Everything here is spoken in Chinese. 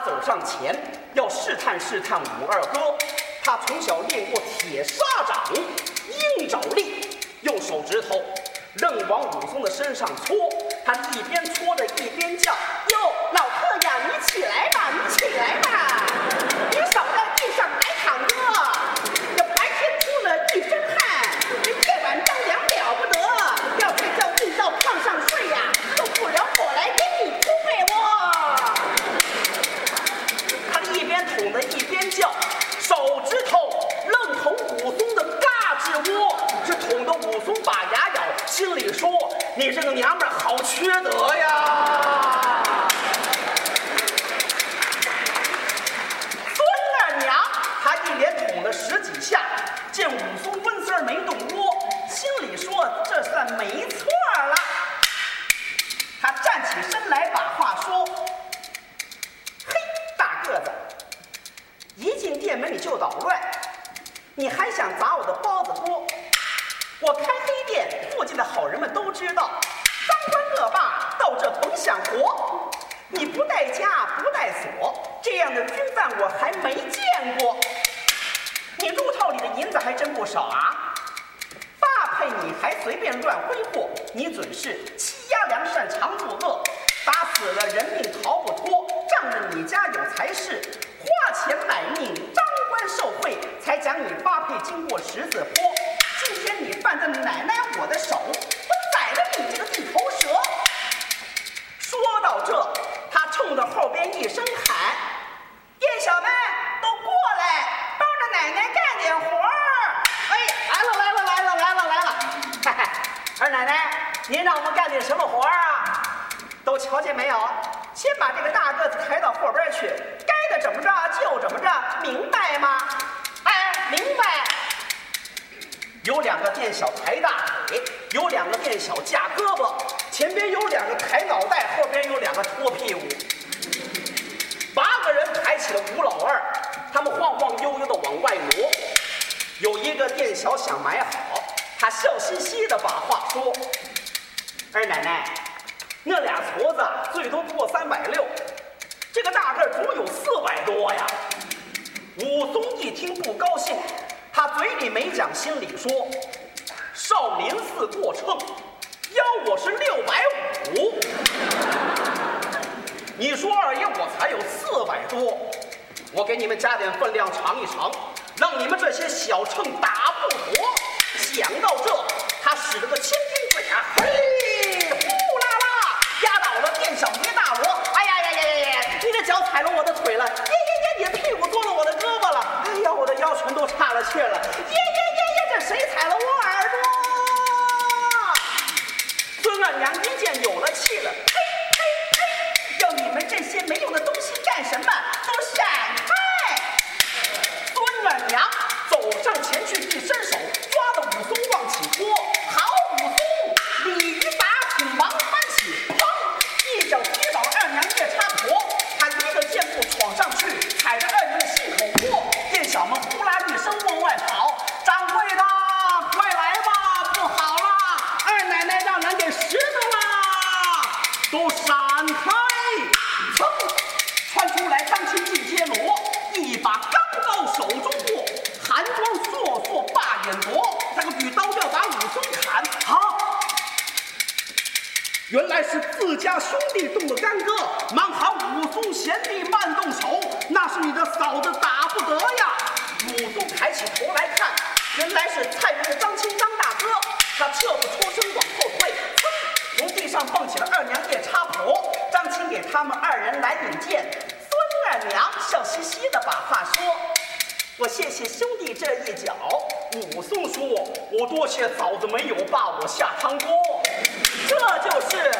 走上前要试探试探武二哥。他从小练过铁砂掌、鹰爪力，用手指头愣往武松的身上搓。他一边搓着一边叫：“哟，老客呀，你起来吧，你起来吧，你少在地上来躺着。这白天出了一身汗，这夜晚着凉了不得。要睡觉硬到炕上睡呀，都不了我来给你铺被窝。”捅着一边叫，手指头愣捅武松的嘎吱窝，是捅得武松把牙咬，心里说：“你这个娘们好缺德呀！”孙二娘，他一连捅了十几下，见武松温丝儿没动窝，心里说：“这算没错了。”他站起身来，把话说。就捣乱，你还想砸我的包子锅？我开黑店，附近的好人们都知道，当官恶霸到这甭想活。你不带家不带锁，这样的军犯我还没见过。你路套里的银子还真不少啊！发配你还随便乱挥霍，你准是欺压良善常作恶，打死了人命逃不脱，仗着你家有财势，配经过十字坡。今天你犯在奶奶我的手，我宰了你这个地头蛇！说到这，他冲着后边一声喊：“店小们都过来，帮着奶奶干点活儿！”哎，来了来了来了来了来了！二奶奶，您让我们干点什么活儿啊？都瞧见没有？先把这个大个子抬到后边去，该的怎么着就怎么着，明白吗？哎，明白。有两个店小抬大腿，有两个店小架胳膊，前边有两个抬脑袋，后边有两个拖屁股。八个人抬起了吴老二，他们晃晃悠悠的往外挪。有一个店小想买好，他笑嘻嘻的把话说：“二奶奶，那俩矬子最多不过三百六，这个大个足有四百多呀。”武松一听不高兴，没讲，心里说：“少林寺过秤，要我是六百五。你说二爷我才有四百多，我给你们加点分量尝一尝，让你们这些小秤打不活。”想到这，他使了个千斤坠啊，嘿，呼啦啦，压倒了店小一了去了，都闪开！噌，窜出来张青进街罗，一把钢刀手中握，寒光烁烁把眼夺，那个举刀要把武松砍。好，原来是自家兄弟动了干戈，忙喊武松贤弟慢动手，那是你的嫂子打不得呀！武松抬起头来看，原来是蔡人的张青张大哥，他撤不出身往后退，上蹦起了二娘夜叉婆。张青给他们二人来引荐，孙二娘笑嘻嘻的把话说。我谢谢兄弟这一脚。武松说：“我多谢嫂子没有把我下汤锅。”这就是